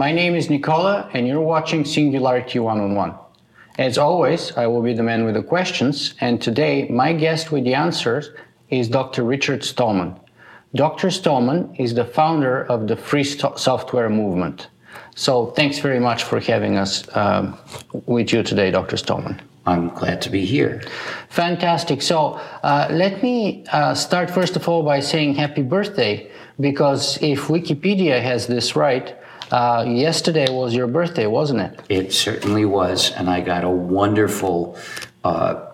My name is Nikola, and you're watching Singularity One on One. As always, I will be the man with the questions, and today my guest with the answers is Dr. Richard Stallman. Dr. Stallman is the founder of the free sto- software movement. So, thanks very much for having us um, with you today, Dr. Stallman. I'm glad to be here. Fantastic. So, uh, let me uh, start first of all by saying happy birthday, because if Wikipedia has this right, uh, yesterday was your birthday, wasn't it? It certainly was, and I got a wonderful uh,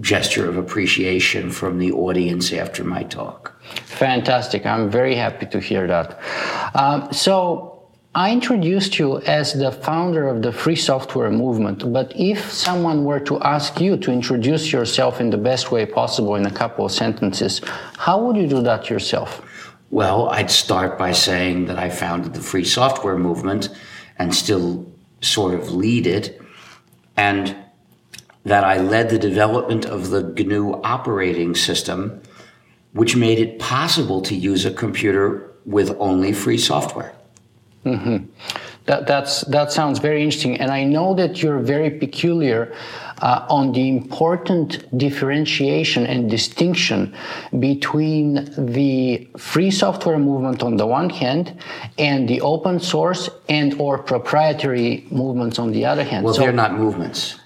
gesture of appreciation from the audience after my talk. Fantastic. I'm very happy to hear that. Um, so, I introduced you as the founder of the free software movement, but if someone were to ask you to introduce yourself in the best way possible in a couple of sentences, how would you do that yourself? Well, I'd start by saying that I founded the free software movement and still sort of lead it, and that I led the development of the GNU operating system, which made it possible to use a computer with only free software. Mm-hmm. That, that's, that sounds very interesting. And I know that you're very peculiar uh, on the important differentiation and distinction between the free software movement on the one hand and the open source and or proprietary movements on the other hand. Well, so, they're not movements.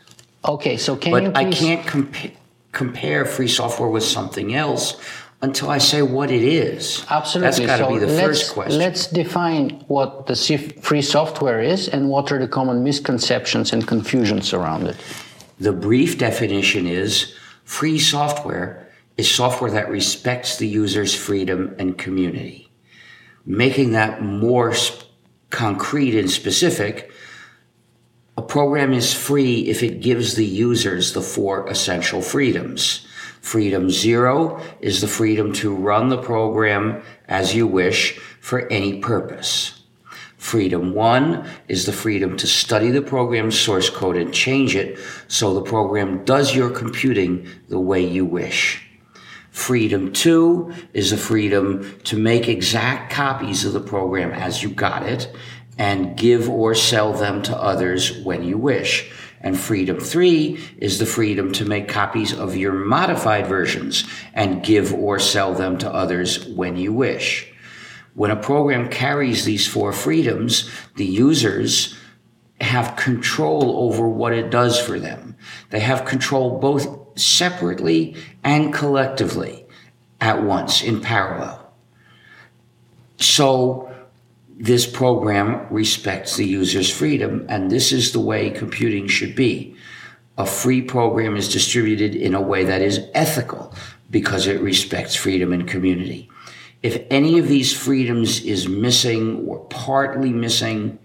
Okay, so can but you please... I can't compa- compare free software with something else until I say what it is. Absolutely. That's got to so be the first question. Let's define what the free software is and what are the common misconceptions and confusions around it. The brief definition is free software is software that respects the user's freedom and community. Making that more concrete and specific, a program is free if it gives the users the four essential freedoms Freedom zero is the freedom to run the program as you wish for any purpose. Freedom one is the freedom to study the program's source code and change it so the program does your computing the way you wish. Freedom two is the freedom to make exact copies of the program as you got it and give or sell them to others when you wish. And freedom three is the freedom to make copies of your modified versions and give or sell them to others when you wish. When a program carries these four freedoms, the users have control over what it does for them. They have control both separately and collectively at once in parallel. So this program respects the user's freedom, and this is the way computing should be. A free program is distributed in a way that is ethical because it respects freedom and community. If any of these freedoms is missing or partly missing,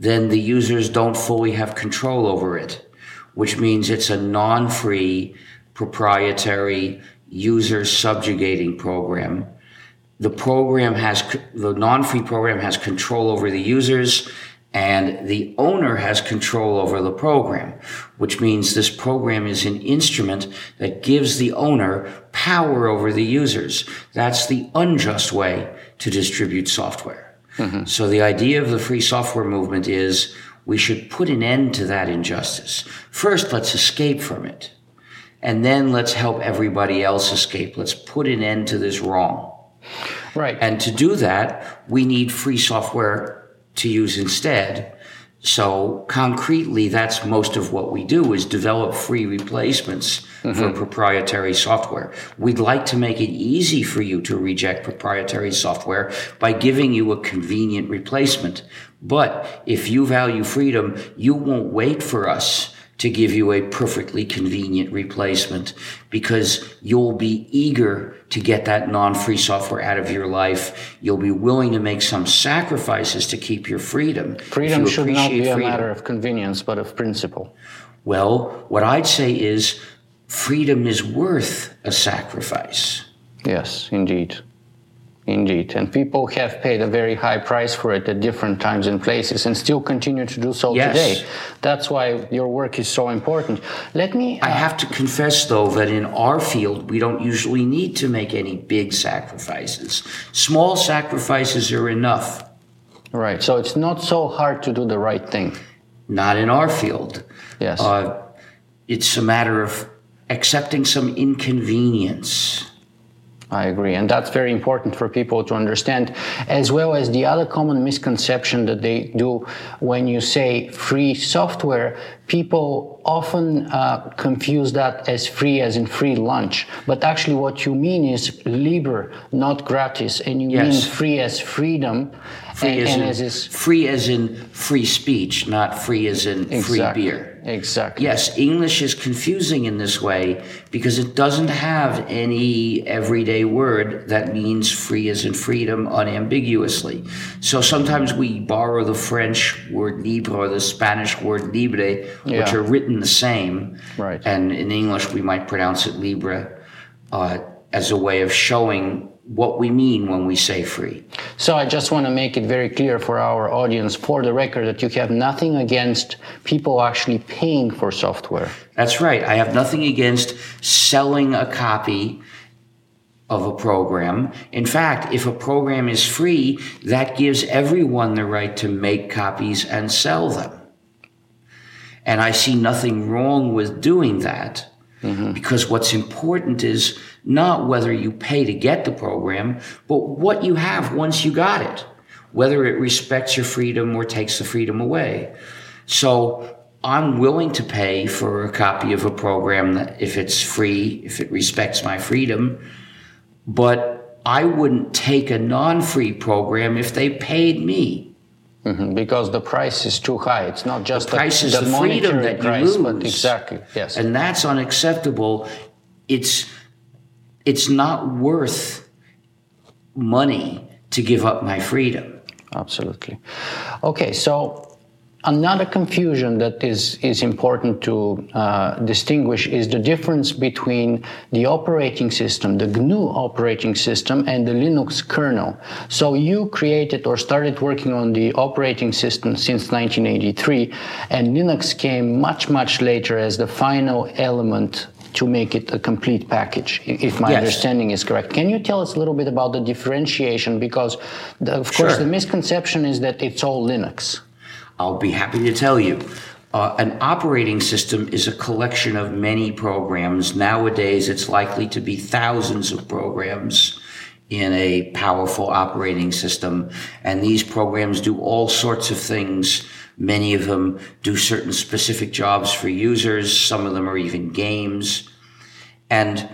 then the users don't fully have control over it, which means it's a non-free, proprietary, user subjugating program. The program has the non-free program has control over the users and the owner has control over the program, which means this program is an instrument that gives the owner power over the users. That's the unjust way to distribute software. Mm-hmm. So the idea of the free software movement is we should put an end to that injustice. First, let's escape from it. And then let's help everybody else escape. Let's put an end to this wrong. Right. And to do that, we need free software to use instead. So concretely, that's most of what we do is develop free replacements mm-hmm. for proprietary software. We'd like to make it easy for you to reject proprietary software by giving you a convenient replacement. But if you value freedom, you won't wait for us to give you a perfectly convenient replacement because you'll be eager to get that non-free software out of your life. You'll be willing to make some sacrifices to keep your freedom. Freedom you should not be freedom. a matter of convenience, but of principle. Well, what I'd say is freedom is worth a sacrifice. Yes, indeed. Indeed. And people have paid a very high price for it at different times and places and still continue to do so Yes. today. That's why your work is so important. Let me. I have to confess, though, that in our field, we don't usually need to make any big sacrifices. Small sacrifices are enough. right. So it's not so hard to do the right thing. Not in our field. Yes. Uh, it's a matter of accepting some inconvenience. I agree. And that's very important for people to understand, as well as the other common misconception that they do when you say free software. People often uh, confuse that as free as in free lunch. But actually, what you mean is liber, not gratis. And you mean free as freedom. Free, and, as, and in, as is free as in free speech, not free as in free beer. Exactly. Yes, English is confusing in this way because it doesn't have any everyday word that means free as in freedom unambiguously. So sometimes we borrow the French word libre or the Spanish word libre, which Yeah. are written the same. Right. And in English, we might pronounce it libre uh, as a way of showing what we mean when we say free. So I just want to make it very clear for our audience, for the record, that you have nothing against people actually paying for software. That's right. I have nothing against selling a copy of a program. In fact, if a program is free, that gives everyone the right to make copies and sell them. And I see nothing wrong with doing that Mm-hmm. because what's important is not whether you pay to get the program, but what you have once you got it, whether it respects your freedom or takes the freedom away. So I'm willing to pay for a copy of a program that if it's free, if it respects my freedom, but I wouldn't take a non-free program if they paid me. Mhm, Because the price is too high. It's not just the, price is the the freedom that you price, lose. exactly, yes. And that's unacceptable. It's it's not worth money to give up my freedom. Absolutely. Okay, so another confusion that is, is important to uh, distinguish is the difference between the operating system, the GNU operating system, and the Linux kernel. So you created or started working on the operating system since 1983, and Linux came much, much later as the final element to make it a complete package, if my Yes. understanding is correct. Can you tell us a little bit about the differentiation? Because, the, of course, the misconception is that it's all Linux. I'll be happy to tell you. Uh, an operating system is a collection of many programs. Nowadays, it's likely to be thousands of programs in a powerful operating system. And these programs do all sorts of things. Many of them do certain specific jobs for users. Some of them are even games. And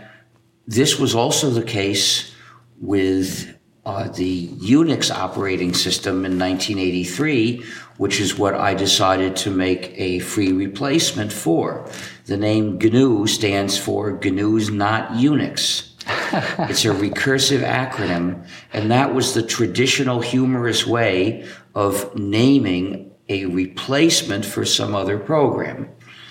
this was also the case with uh, the Unix operating system in 1983, which is what I decided to make a free replacement for. The name GNU stands for GNU's Not Unix. it's a recursive acronym, and that was the traditional humorous way of naming a replacement for some other program.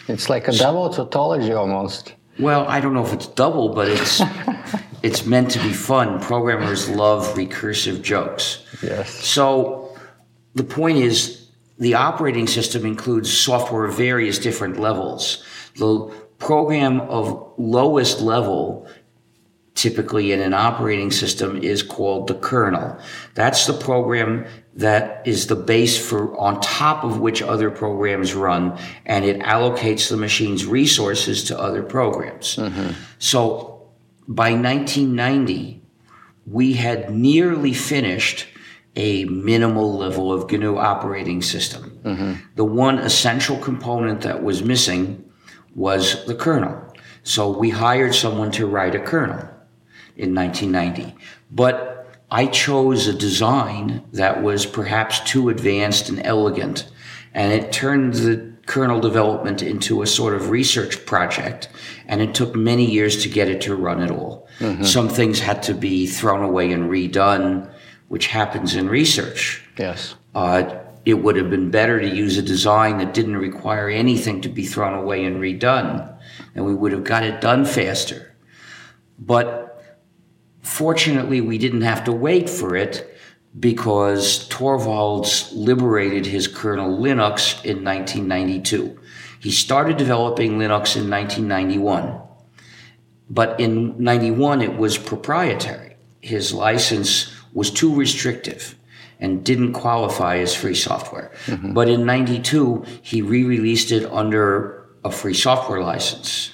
It's like a double tautology almost. Well, I don't know if it's double, but it's it's meant to be fun. Programmers love recursive jokes. Yes. So the point is the operating system includes software of various different levels. The program of lowest level typically in an operating system is called the kernel. That's the program that is the base for on top of which other programs run and it allocates the machine's resources to other programs. Mm-hmm. So by 1990, we had nearly finished a minimal level of GNU operating system. Mm-hmm. The one essential component that was missing was the kernel. So we hired someone to write a kernel in 1990. But I chose a design that was perhaps too advanced and elegant, and it turned the kernel development into a sort of research project, and it took many years to get it to run at all. Some things had to be thrown away and redone, which happens in research. Yes. Uh, it would have been better to use a design that didn't require anything to be thrown away and redone, and we would have got it done faster. But Fortunately, we didn't have to wait for it because Torvalds liberated his kernel Linux in 1992. He started developing Linux in 1991, but in 91 it was proprietary. His license was too restrictive and didn't qualify as free software. Mm-hmm. But in 92, he re-released it under a free software license.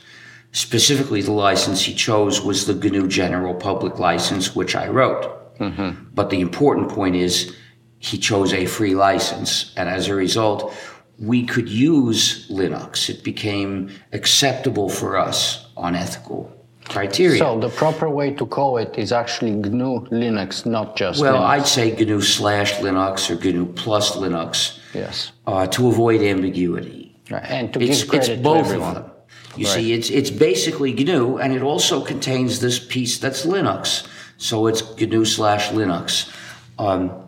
Specifically, the license he chose was the GNU General Public License, which I wrote. Mm-hmm. But the important point is he chose a free license. And as a result, we could use Linux. It became acceptable for us on ethical criteria. So the proper way to call it is actually GNU Linux, not just well, Linux. I'd say GNU slash Linux or GNU plus Linux. Yes. Uh, to avoid ambiguity. Right. And to it's, give credit it's both to everyone. Of them. You right. see, it's it's basically GNU, and it also contains this piece that's Linux. So it's GNU slash Linux. Um,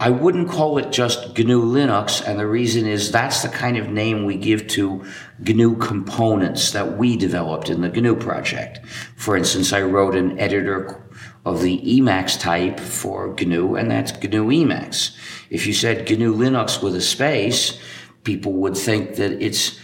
I wouldn't call it just GNU Linux, and the reason is that's the kind of name we give to GNU components that we developed in the GNU project. For instance, I wrote an editor of the Emacs type for GNU, and that's GNU Emacs. If you said GNU Linux with a space, people would think that it's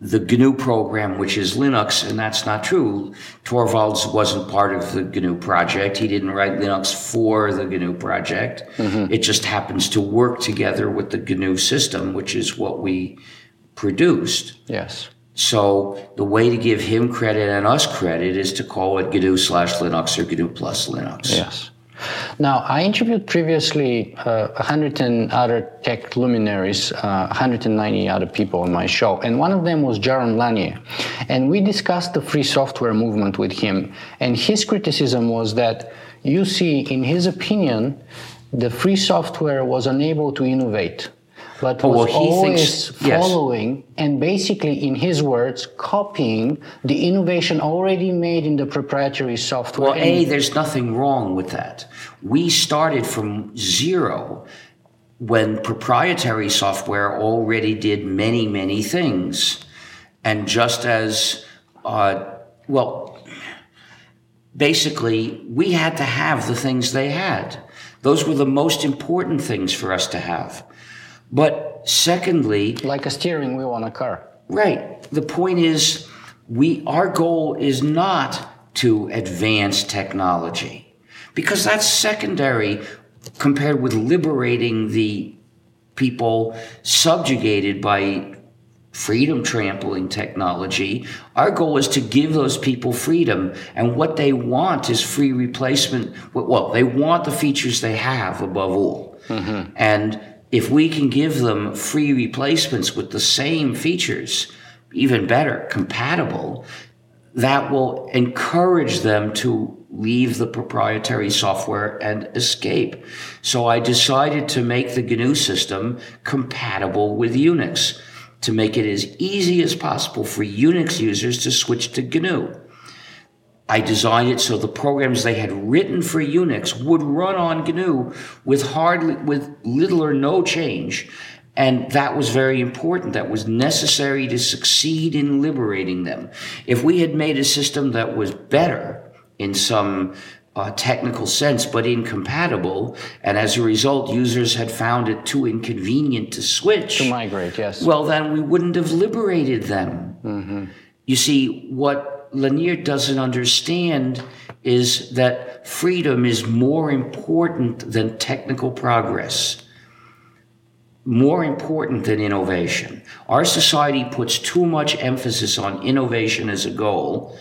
the GNU program, which is Linux, and that's not true. Torvalds wasn't part of the GNU project. He didn't write Linux for the GNU project. Mm-hmm. It just happens to work together with the GNU system, which is what we produced. Yes. So the way to give him credit and us credit is to call it GNU slash Linux or GNU plus Linux. Yes. Now, I interviewed previously uh, 100 and other tech luminaries, uh, 190 other people on my show, and one of them was Jaron Lanier. And we discussed the free software movement with him. And his criticism was that you see, in his opinion, the free software was unable to innovate but was always thinks, following yes. and basically, in his words, copying the innovation already made in the proprietary software. Well, A, there's nothing wrong with that. We started from zero when proprietary software already did many, many things. And just as, uh, well, basically, we had to have the things they had. Those were the most important things for us to have. But secondly, like a steering wheel on a car. Right. The point is, we our goal is not to advance technology because that's secondary compared with liberating the people subjugated by freedom trampling technology. Our goal is to give those people freedom, and what they want is free replacement. Well, they want the features they have above all. Mm-hmm. And if we can give them free replacements with the same features, even better, compatible, that will encourage them to leave the proprietary software and escape. So I decided to make the GNU system compatible with Unix to make it as easy as possible for Unix users to switch to GNU. I designed it so the programs they had written for Unix would run on GNU with hardly, with little or no change. And that was very important. That was necessary to succeed in liberating them. If we had made a system that was better in some uh, technical sense, but incompatible, and as a result, users had found it too inconvenient to switch. To migrate, yes. Well, then we wouldn't have liberated them. Mm-hmm. You see, what Lanier doesn't understand is that freedom is more important than technical progress, more important than innovation. Our society puts too much emphasis on innovation as a goal,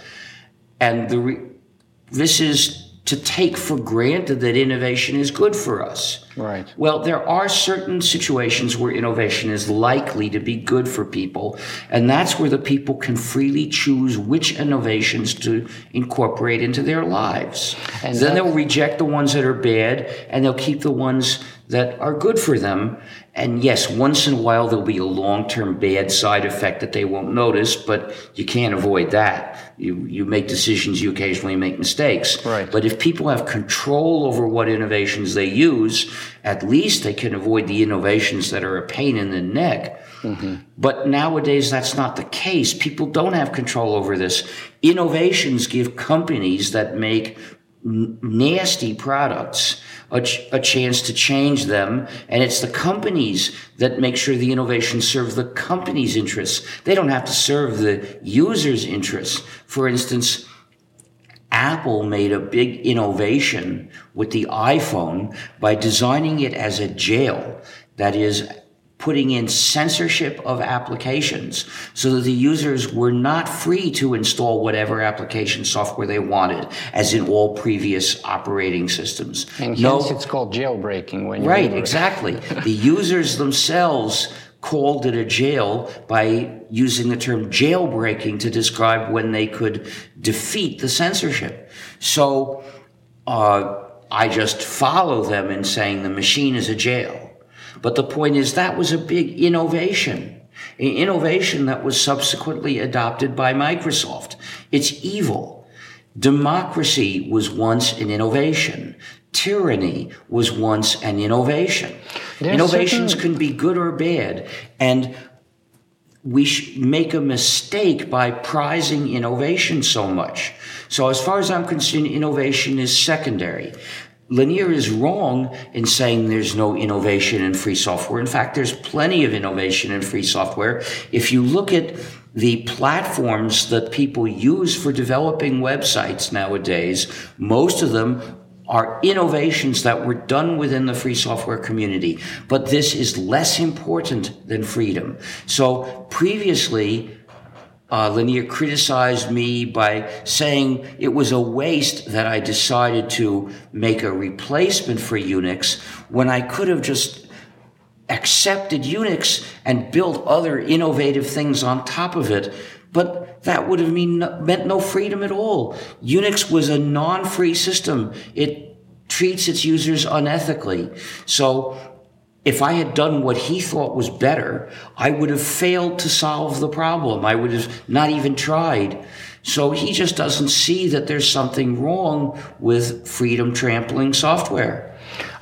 and the re- this is to take for granted that innovation is good for us. Right. Well, there are certain situations where innovation is likely to be good for people, and that's where the people can freely choose which innovations to incorporate into their lives. And then they'll reject the ones that are bad, and they'll keep the ones that are good for them. And yes, once in a while there'll be a long-term bad side effect that they won't notice, but you can't avoid that. You you make decisions, you occasionally make mistakes. Right. But if people have control over what innovations they use, at least they can avoid the innovations that are a pain in the neck. Mm-hmm. But nowadays that's not the case. People don't have control over this. Innovations give companies that make nasty products a, ch- a, chance to change them. And it's the companies that make sure the innovations serve the company's interests. They don't have to serve the user's interests. For instance, Apple made a big innovation with the iPhone by designing it as a jail. That is, putting in censorship of applications so that the users were not free to install whatever application software they wanted, as in all previous operating systems. And no, hence it's called jailbreaking when you Right, exactly. the users themselves called it a jail by using the term jailbreaking to describe when they could defeat the censorship. So uh, I just follow them in saying the machine is a jail. But the point is that was a big innovation. An innovation that was subsequently adopted by Microsoft. It's evil. Democracy was once an innovation. Tyranny was once an innovation. There's Innovations certain... can be good or bad. And we make a mistake by prizing innovation so much. So as far as I'm concerned, innovation is secondary. Lanier is wrong in saying there's no innovation in free software. In fact, there's plenty of innovation in free software. If you look at the platforms that people use for developing websites nowadays, most of them are innovations that were done within the free software community. But this is less important than freedom. So previously, uh, Lanier criticized me by saying it was a waste that I decided to make a replacement for Unix when I could have just accepted Unix and built other innovative things on top of it. But that would have mean, meant no freedom at all. Unix was a non-free system. It treats its users unethically. So if I had done what he thought was better, I would have failed to solve the problem. I would have not even tried. So he just doesn't see that there's something wrong with freedom trampling software.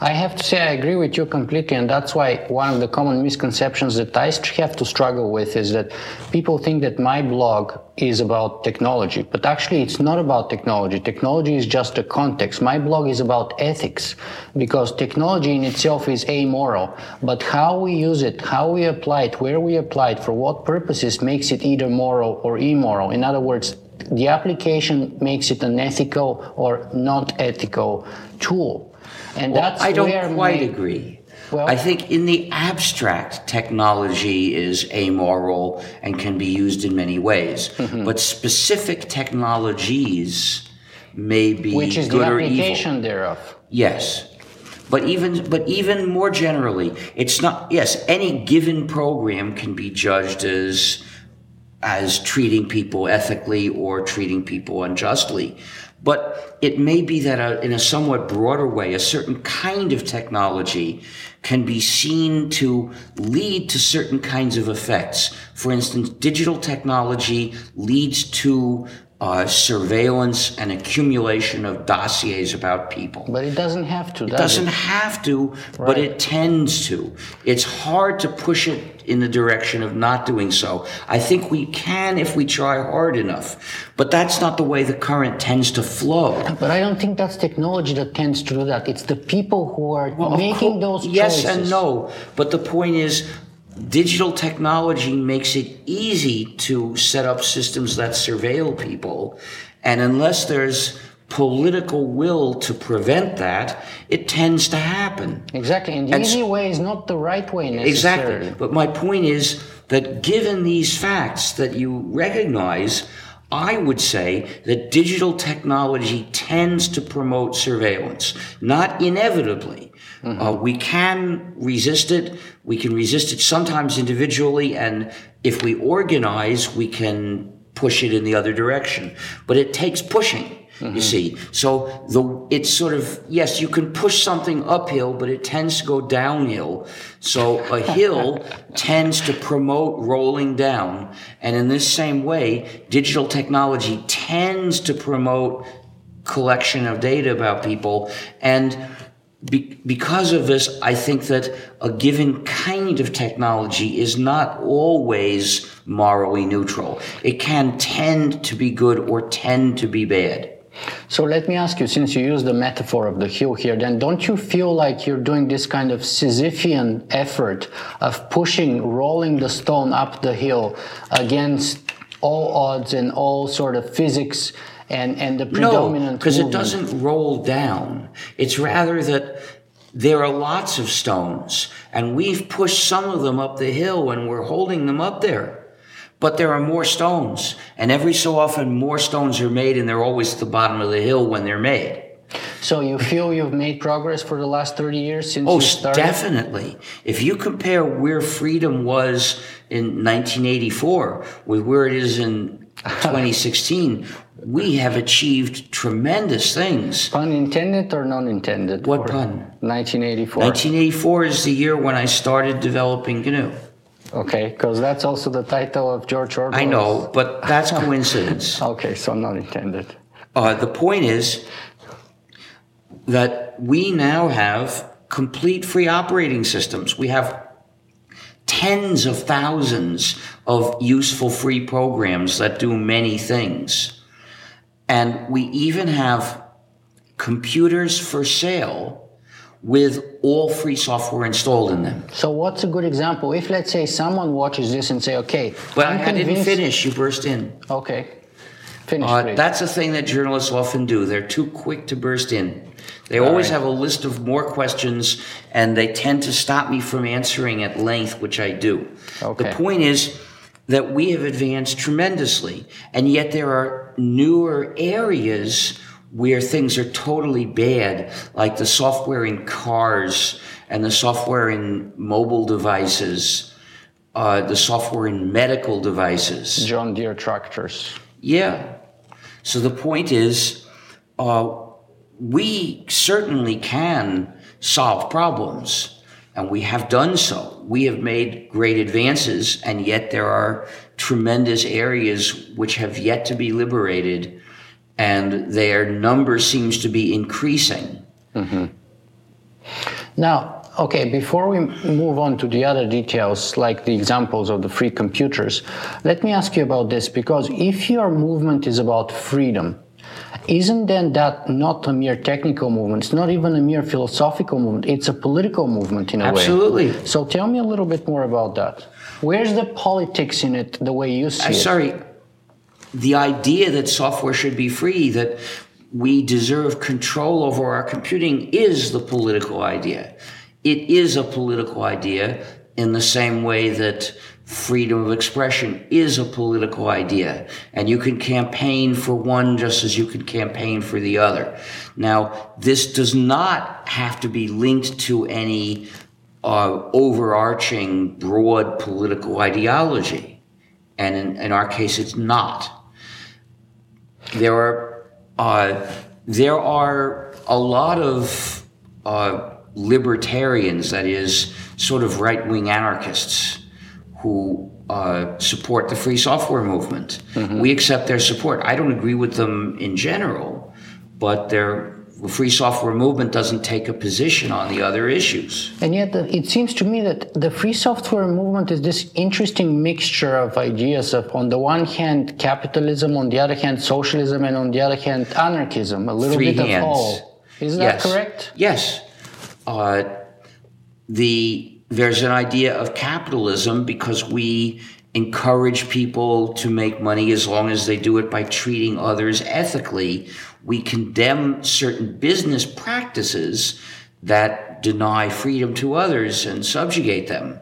I have to say I agree with you completely, and that's why one of the common misconceptions that I have to struggle with is that people think that my blog is about technology, but actually it's not about technology. Technology is just a context. My blog is about ethics because technology in itself is amoral, but how we use it, how we apply it, where we apply it, for what purposes makes it either moral or immoral. In other words, the application makes it an ethical or not ethical tool. And well, that's I don't quite my, agree. Well, I think in the abstract, technology is amoral and can be used in many ways. Mm-hmm. But specific technologies may be which is good the application or evil. thereof. Yes. But even but even more generally, it's not yes, any given program can be judged as as treating people ethically or treating people unjustly. But it may be that a, in a somewhat broader way, a certain kind of technology can be seen to lead to certain kinds of effects. For instance, digital technology leads to uh, surveillance and accumulation of dossiers about people. But it doesn't have to. Does it doesn't it? have to, right. but it tends to. It's hard to push it in the direction of not doing so. I think we can if we try hard enough, but that's not the way the current tends to flow. But I don't think that's technology that tends to do that. It's the people who are well, making those choices. Yes and no, but the point is digital technology makes it easy to set up systems that surveil people. And unless there's political will to prevent that, it tends to happen. Exactly. And the and easy way is not the right way necessarily. Exactly. But my point is that given these facts that you recognize, I would say that digital technology tends to promote surveillance, not inevitably. Mm-hmm. Uh, we can resist it. We can resist it sometimes individually, and if we organize, we can push it in the other direction. But it takes pushing. Mm-hmm. You see, so the it's sort of yes, you can push something uphill, but it tends to go downhill. So a hill tends to promote rolling down, and in this same way, digital technology tends to promote collection of data about people and be, because of this, I think that a given kind of technology is not always morally neutral. It can tend to be good or tend to be bad. So let me ask you, since you use the metaphor of the hill here, then don't you feel like you're doing this kind of Sisyphean effort of pushing, rolling the stone up the hill against all odds and all sort of physics and, and the predominant No, because it doesn't roll down. It's rather that there are lots of stones, and we've pushed some of them up the hill and we're holding them up there. But there are more stones, and every so often more stones are made, and they're always at the bottom of the hill when they're made. So you feel you've made progress for the last 30 years since Oh, you started? definitely. If you compare where freedom was in 1984 with where it is in 2016, we have achieved tremendous things. Pun intended or non-intended? What pun? 1984. 1984 is the year when I started developing GNU. Okay, because that's also the title of George Orwell. I know, but that's coincidence. Okay, so not intended. Uh, the point is that we now have complete free operating systems. We have tens of thousands of useful free programs that do many things. And we even have computers for sale with all free software installed in them. So what's a good example? If let's say someone watches this and say, okay, But I'm I didn't finish. You burst in. Okay, finish Uh, that's a thing that journalists often do. They're too quick to burst in. They always right. have a list of more questions, and they tend to stop me from answering at length, which I do. Okay. The point is that we have advanced tremendously, and yet there are newer areas where things are totally bad, like the software in cars and the software in mobile devices, uh, the software in medical devices. John Deere tractors. Yeah. So the point is, uh, we certainly can solve problems, and we have done so. We have made great advances, and yet there are tremendous areas which have yet to be liberated, and their number seems to be increasing. Mm-hmm. Now, okay, before we move on to the other details, like the examples of the free computers, let me ask you about this because if your movement is about freedom, isn't then that not a mere technical movement? It's not even a mere philosophical movement. It's a political movement in a way. Absolutely. So tell me a little bit more about that. Where's the politics in it, the way you see I'm it? sorry. The idea that software should be free, that we deserve control over our computing, is the political idea. It is a political idea in the same way that freedom of expression is a political idea. And you can campaign for one just as you can campaign for the other. Now, this does not have to be linked to any uh, overarching broad political ideology. And in, in our case, it's not. There are uh, there are a lot of uh, libertarians, that is, sort of right wing anarchists, who uh, support the free software movement. We accept their support. I don't agree with them in general, but their the free software movement doesn't take a position on the other issues. And yet, it seems to me that the free software movement is this interesting mixture of ideas of, on the one hand, capitalism, on the other hand, socialism, and on the other hand, anarchism. A little Three bit hands. of all. Is that yes. correct? Yes. Uh, the there's an idea of capitalism because we encourage people to make money as long as they do it by treating others ethically. We condemn certain business practices that deny freedom to others and subjugate them.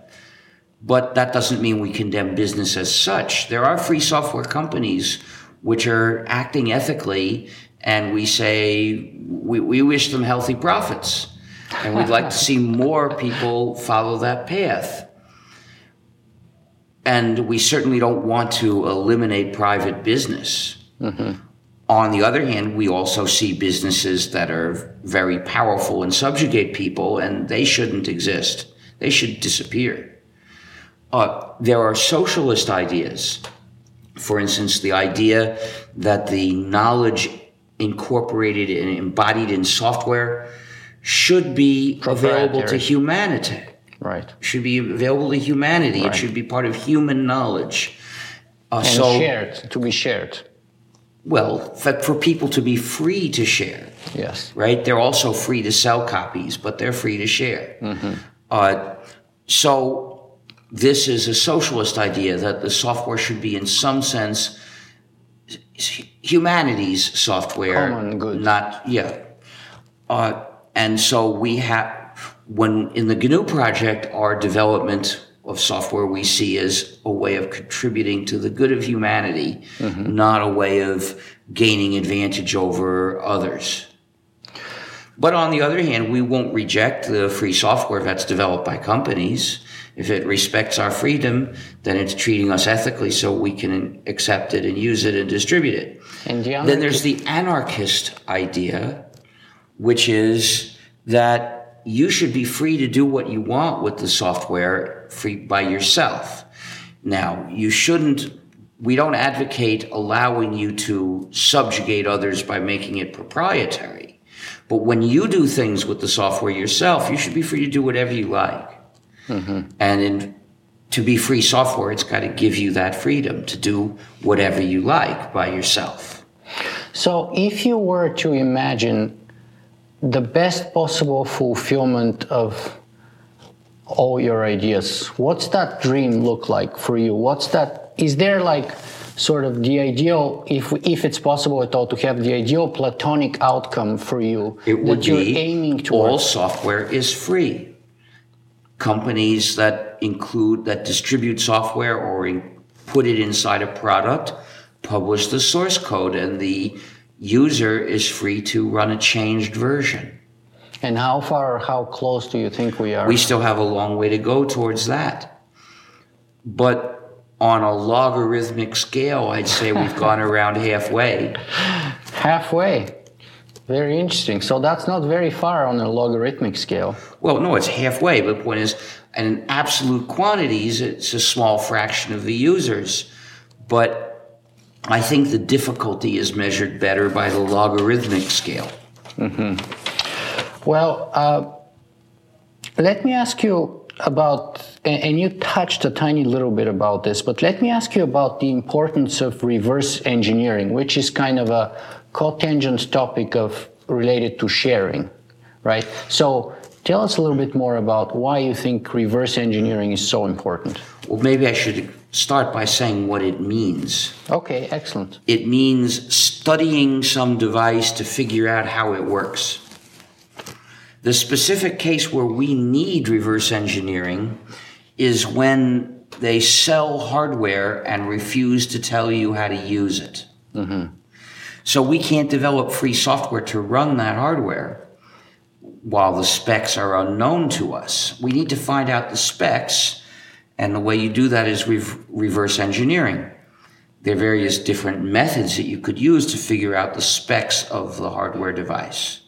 But that doesn't mean we condemn business as such. There are free software companies which are acting ethically, and we say we, we wish them healthy profits. And we'd like to see more people follow that path. And we certainly don't want to eliminate private business. On the other hand, we also see businesses that are very powerful and subjugate people, and they shouldn't exist. They should disappear. Uh, there are socialist ideas. For instance, the idea that the knowledge incorporated and embodied in software should be available to humanity. Right. Should be available to humanity. It should be part of human knowledge. Uh, And so, shared, to be shared. well, for, for people to be free to share. Yes. Right? They're also free to sell copies, but they're free to share. Uh, so this is a socialist idea that the software should be, in some sense, humanities software, Common good. not yeah. Uh, and so we have when in the GNU project, our development of software we see as a way of contributing to the good of humanity, mm-hmm. not a way of gaining advantage over others. But on the other hand, we won't reject the free software that's developed by companies. If it respects our freedom, then it's treating us ethically so we can accept it and use it and distribute it. And the Then there's the anarchist idea, which is that you should be free to do what you want with the software free by yourself. Now, you shouldn't we don't advocate allowing you to subjugate others by making it proprietary. But when you do things with the software yourself, you should be free to do whatever you like. Mm-hmm. And in, to be free software, it's got to give you that freedom to do whatever you like by yourself. So, if you were to imagine the best possible fulfillment of all your ideas, what's that dream look like for you? What's that? Is there like sort of the ideal, if if it's possible at all, to have the ideal platonic outcome for you It would that you're be aiming all software is free. Companies that include that distribute software or in, put it inside a product publish the source code, and the user is free to run a changed version. And how far, or how close do you think we are? We still have a long way to go towards that. But on a logarithmic scale, I'd say we've gone around halfway. Halfway. Very interesting. So that's not very far on a logarithmic scale. Well, no, it's halfway, but the point is, in absolute quantities, it's a small fraction of the users. But I think the difficulty is measured better by the logarithmic scale. Well, uh, let me ask you about, and you touched a tiny little bit about this, but let me ask you about the importance of reverse engineering, which is kind of a cotangent topic of related to sharing, right? So tell us a little bit more about why you think reverse engineering is so important. Well, maybe I should start by saying what it means. Okay, excellent. It means studying some device to figure out how it works. The specific case where we need reverse engineering is when they sell hardware and refuse to tell you how to use it. Mm-hmm. So we can't develop free software to run that hardware while the specs are unknown to us. We need to find out the specs, and the way you do that is rev- reverse engineering. There are various different methods that you could use to figure out the specs of the hardware device.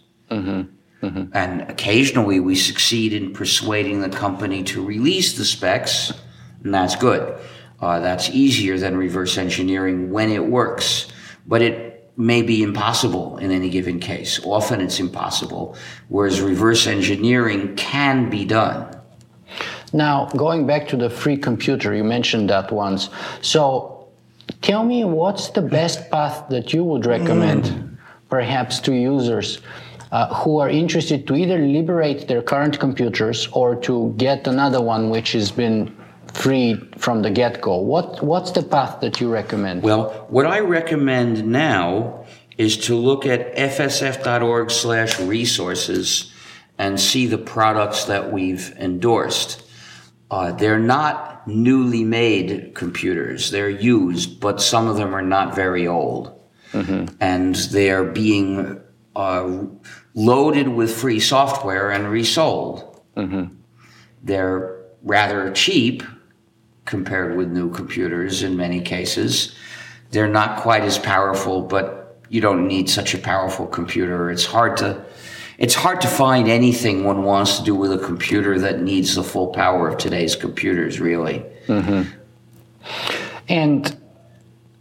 And occasionally we succeed in persuading the company to release the specs, and that's good. Uh, that's easier than reverse engineering when it works, but it may be impossible in any given case. Often it's impossible, whereas reverse engineering can be done. Now, going back to the free computer, you mentioned that once. So, tell me what's the best path that you would recommend, perhaps, to users uh, who are interested to either liberate their current computers or to get another one which has been free from the get-go. What what's the path that you recommend? Well, what I recommend now is to look at fsf.org slash resources and see the products that we've endorsed. Uh, they're not newly made computers. They're used, but some of them are not very old. And they're being uh, loaded with free software and resold. They're rather cheap compared with new computers in many cases. They're not quite as powerful, but you don't need such a powerful computer. It's hard to it's hard to find anything one wants to do with a computer that needs the full power of today's computers, really. And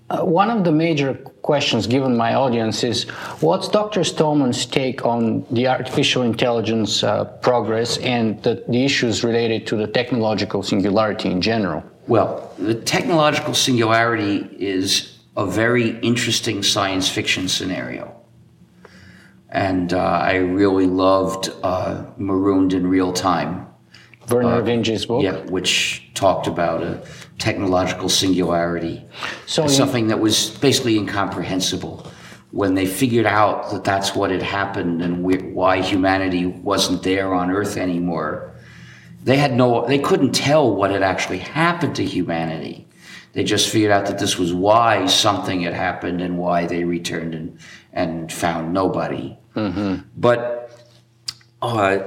uh, one of the major questions given my audience is what's Dr. Stallman's take on the artificial intelligence uh, progress and the, the issues related to the technological singularity in general? Well, the technological singularity is a very interesting science fiction scenario. And uh, I really loved uh, Marooned in Real Time. Vernor Vinge's book. Yeah, which talked about a technological singularity. So something that was basically incomprehensible. When they figured out that that's what had happened and wh- why humanity wasn't there on Earth anymore, they had no, they couldn't tell what had actually happened to humanity. They just figured out that this was why something had happened and why they returned and, and found nobody. But uh,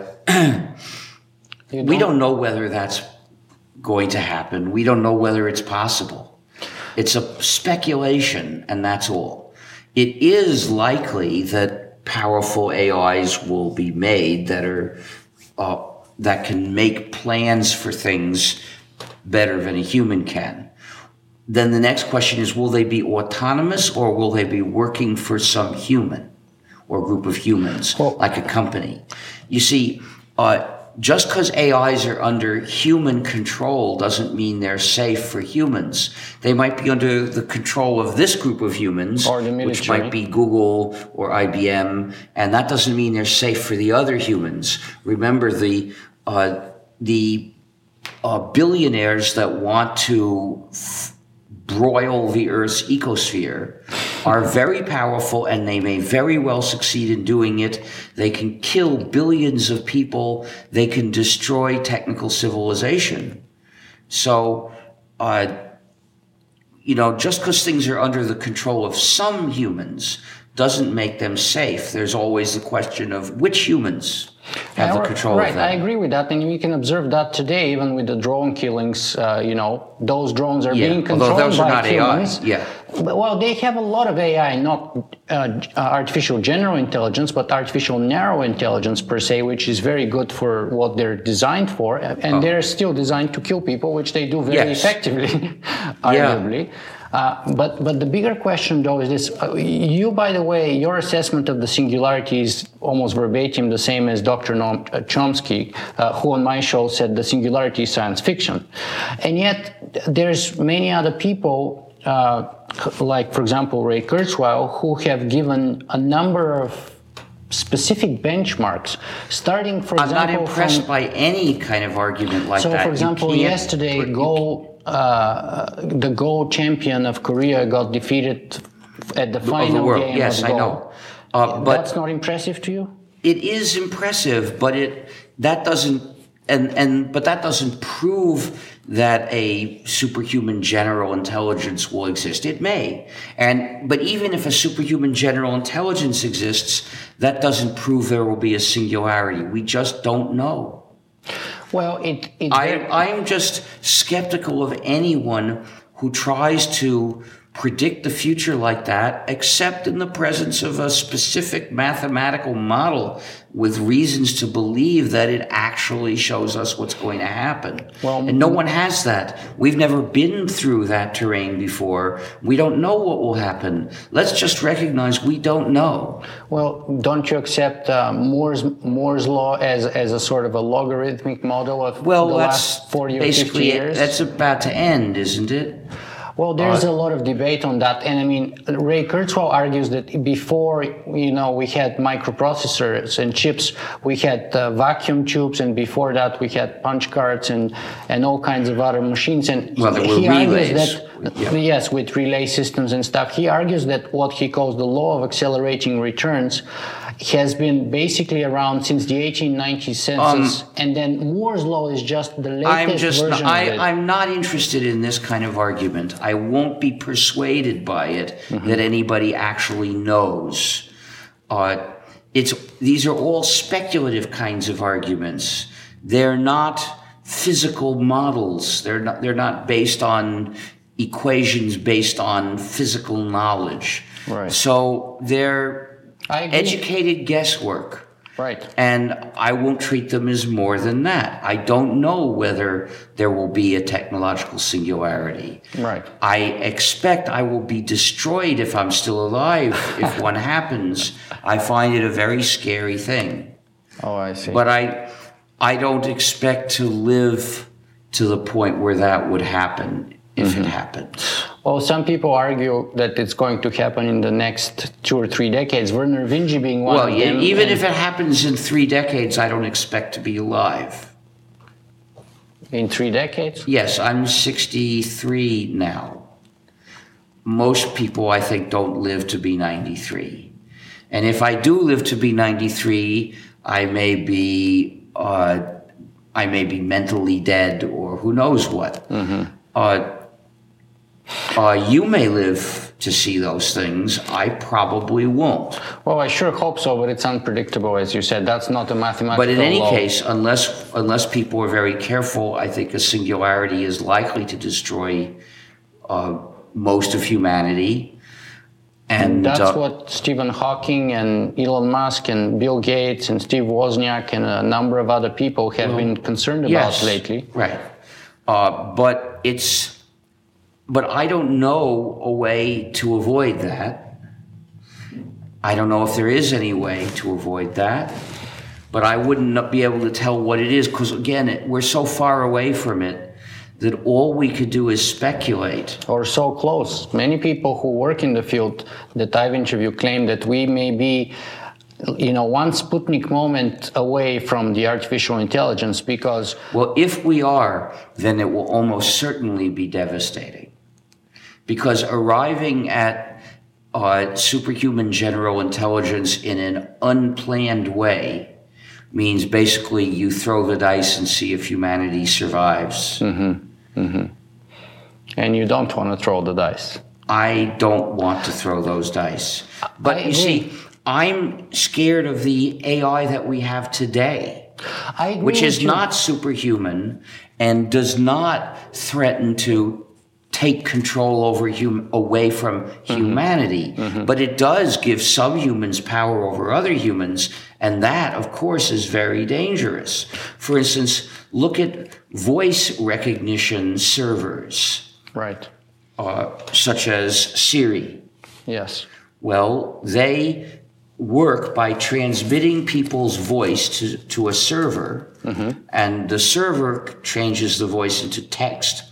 we don't know whether that's going to happen. We don't know whether it's possible. It's a speculation, and that's all. It is likely that powerful AIs will be made that are uh, that can make plans for things better than a human can. Then the next question is: Will they be autonomous, or will they be working for some human or group of humans, Well- like a company? You see, uh, just because AIs are under human control doesn't mean they're safe for humans. They might be under the control of this group of humans, which might be Google or IBM, and that doesn't mean they're safe for the other humans. Remember the uh, the uh, billionaires that want to f- broil the Earth's ecosphere are very powerful and they may very well succeed in doing it. They can kill billions of people. They can destroy technical civilization. So, uh, you know, just because things are under the control of some humans doesn't make them safe. There's always the question of which humans have the control right, of them. I agree with that, and we can observe that today, even with the drone killings. Uh, you know, those drones are Yeah, being although controlled those are by not AI, yeah. Well, they have a lot of AI, not uh, uh, artificial general intelligence, but artificial narrow intelligence per se, which is very good for what they're designed for, and they're still designed to kill people, which they do very Oh. Yes. effectively, arguably. Uh, but but the bigger question though is this: uh, you, by the way, your assessment of the singularity is almost verbatim the same as Dr. Noam uh, Chomsky, uh, who on my show said the singularity is science fiction, and yet there's many other people. Uh, like, for example, Ray Kurzweil, who have given a number of specific benchmarks, starting, for I'm not impressed from, by any kind of argument like so, that. for example, yesterday, you uh, the Go champion of Korea got defeated at the final the world. game Yes, of I know. Uh, but That's not impressive to you? it is impressive, but it that doesn't and and but that doesn't prove that a superhuman general intelligence will exist. It may, and but even if a superhuman general intelligence exists, that doesn't prove there will be a singularity. We just don't know. Well, it, it I, I'm just skeptical of anyone who tries to predict the future like that, except in the presence of a specific mathematical model with reasons to believe that it actually shows us what's going to happen. Well, and no one has that. We've never been through that terrain before. We don't know what will happen. Let's just recognize we don't know. well, don't you accept uh, Moore's Moore's law as as a sort of a logarithmic model of Well, the that's last forty or fifty basically years? that's about to end, isn't it? Well, there's a lot of debate on that, and I mean, Ray Kurzweil argues that before, you know, we had microprocessors and chips, we had uh, vacuum tubes, and before that, we had punch cards and and all kinds of other machines. And Well, he argues that Yeah. yes, with relay systems and stuff, he argues that what he calls the law of accelerating returns has been basically around since the 1890 census, and then Moore's law is just the latest Um, I'm just version I, of it. I'm not interested in this kind of argument. I won't be persuaded by it Mm-hmm. that anybody actually knows. Uh, it's these are all speculative kinds of arguments. They're not physical models. They're not they're not based on equations based on physical knowledge. Right. So they're I. educated guesswork. right. And I won't treat them as more than that. I don't know whether there will be a technological singularity. Right. I expect I will be destroyed if I'm still alive if one happens. I find it a very scary thing. Oh, I see. But I I don't expect to live to the point where that would happen if it mm-hmm. happens. Well, some people argue that it's going to happen in the next two or three decades. Vernor Vinge being one well, of them. even if it happens in three decades, I don't expect to be alive. in three decades. Yes, I'm 63 now. Most people, I think, don't live to be 93. And if I do live to be 93, I may be, uh, I may be mentally dead or who knows what. Uh, uh, you may live to see those things. I probably won't. Well, I sure hope so, but it's unpredictable, as you said. That's not a mathematical. But in any law. case, unless unless people are very careful, I think a singularity is likely to destroy uh, most of humanity. And That's uh, what Stephen Hawking and Elon Musk and Bill Gates and Steve Wozniak and a number of other people have been concerned about yes, lately. right? Uh, but it's but I don't know a way to avoid that. I don't know if there is any way to avoid that. But I wouldn't be able to tell what it is because again, it, we're so far away from it that all we could do is speculate. Or so close. Many people who work in the field that I've interviewed claim that we may be, you know, one Sputnik moment away from the artificial intelligence because Well, if we are, then it will almost certainly be devastating. Because arriving at uh, superhuman general intelligence in an unplanned way means basically you throw the dice and see if humanity survives. Mm-hmm. Mm-hmm. and you don't want to throw the dice. I don't want to throw those dice. But I you agree. see, I'm scared of the AI that we have today. I which is not superhuman and does not threaten to take control over hum- away from mm-hmm. humanity mm-hmm. but it does give some humans power over other humans and that of course is very dangerous for instance look at voice recognition servers right. uh, such as siri Yes. well, they work by transmitting people's voice to, to a server, mm-hmm. and the server changes the voice into text.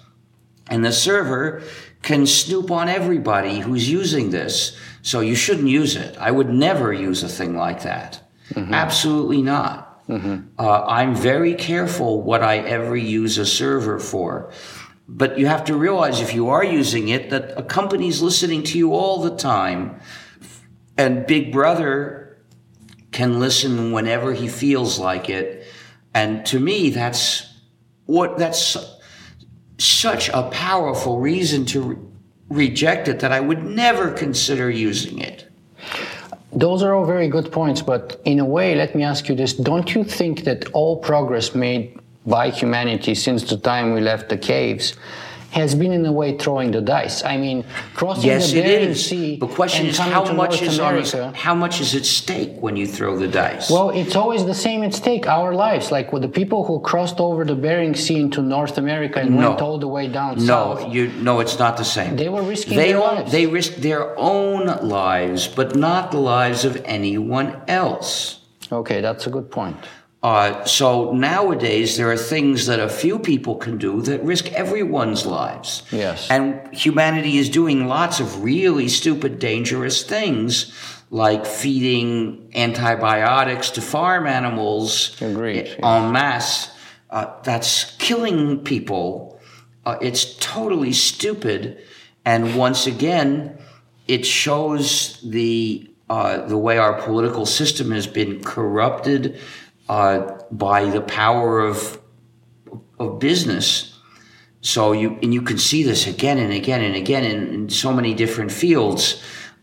And the server can snoop on everybody who's using this. So you shouldn't use it. I would never use a thing like that. Absolutely not. Uh, I'm very careful what I ever use a server for. But you have to realize if you are using it, that a company's listening to you all the time. And Big Brother can listen whenever he feels like it. And to me, that's what that's such a powerful reason to re- reject it that I would never consider using it. Those are all very good points, but in a way, let me ask you this. Don't you think that all progress made by humanity since the time we left the caves has been in a way throwing the dice? I mean, crossing Yes, the Bering. Sea The question and is how much North is on America. how much is at stake when you throw the dice? Well, it's always the same at stake, our lives. Like with the people who crossed over the Bering Sea into North America and No. went all the way down no, south. you no, it's not the same. They were risking they their own, lives. They risked their own lives, but not the lives of anyone else. Okay, that's a good point. Uh, so nowadays, there are things that a few people can do that risk everyone's lives. Yes. And humanity is doing lots of really stupid, dangerous things, like feeding antibiotics to farm animals Agreed, en masse. Uh, that's killing people. Uh, it's totally stupid. And once again, it shows the uh, the way our political system has been corrupted uh, by the power of of business. So you and you can see this again and again and again in, in so many different fields.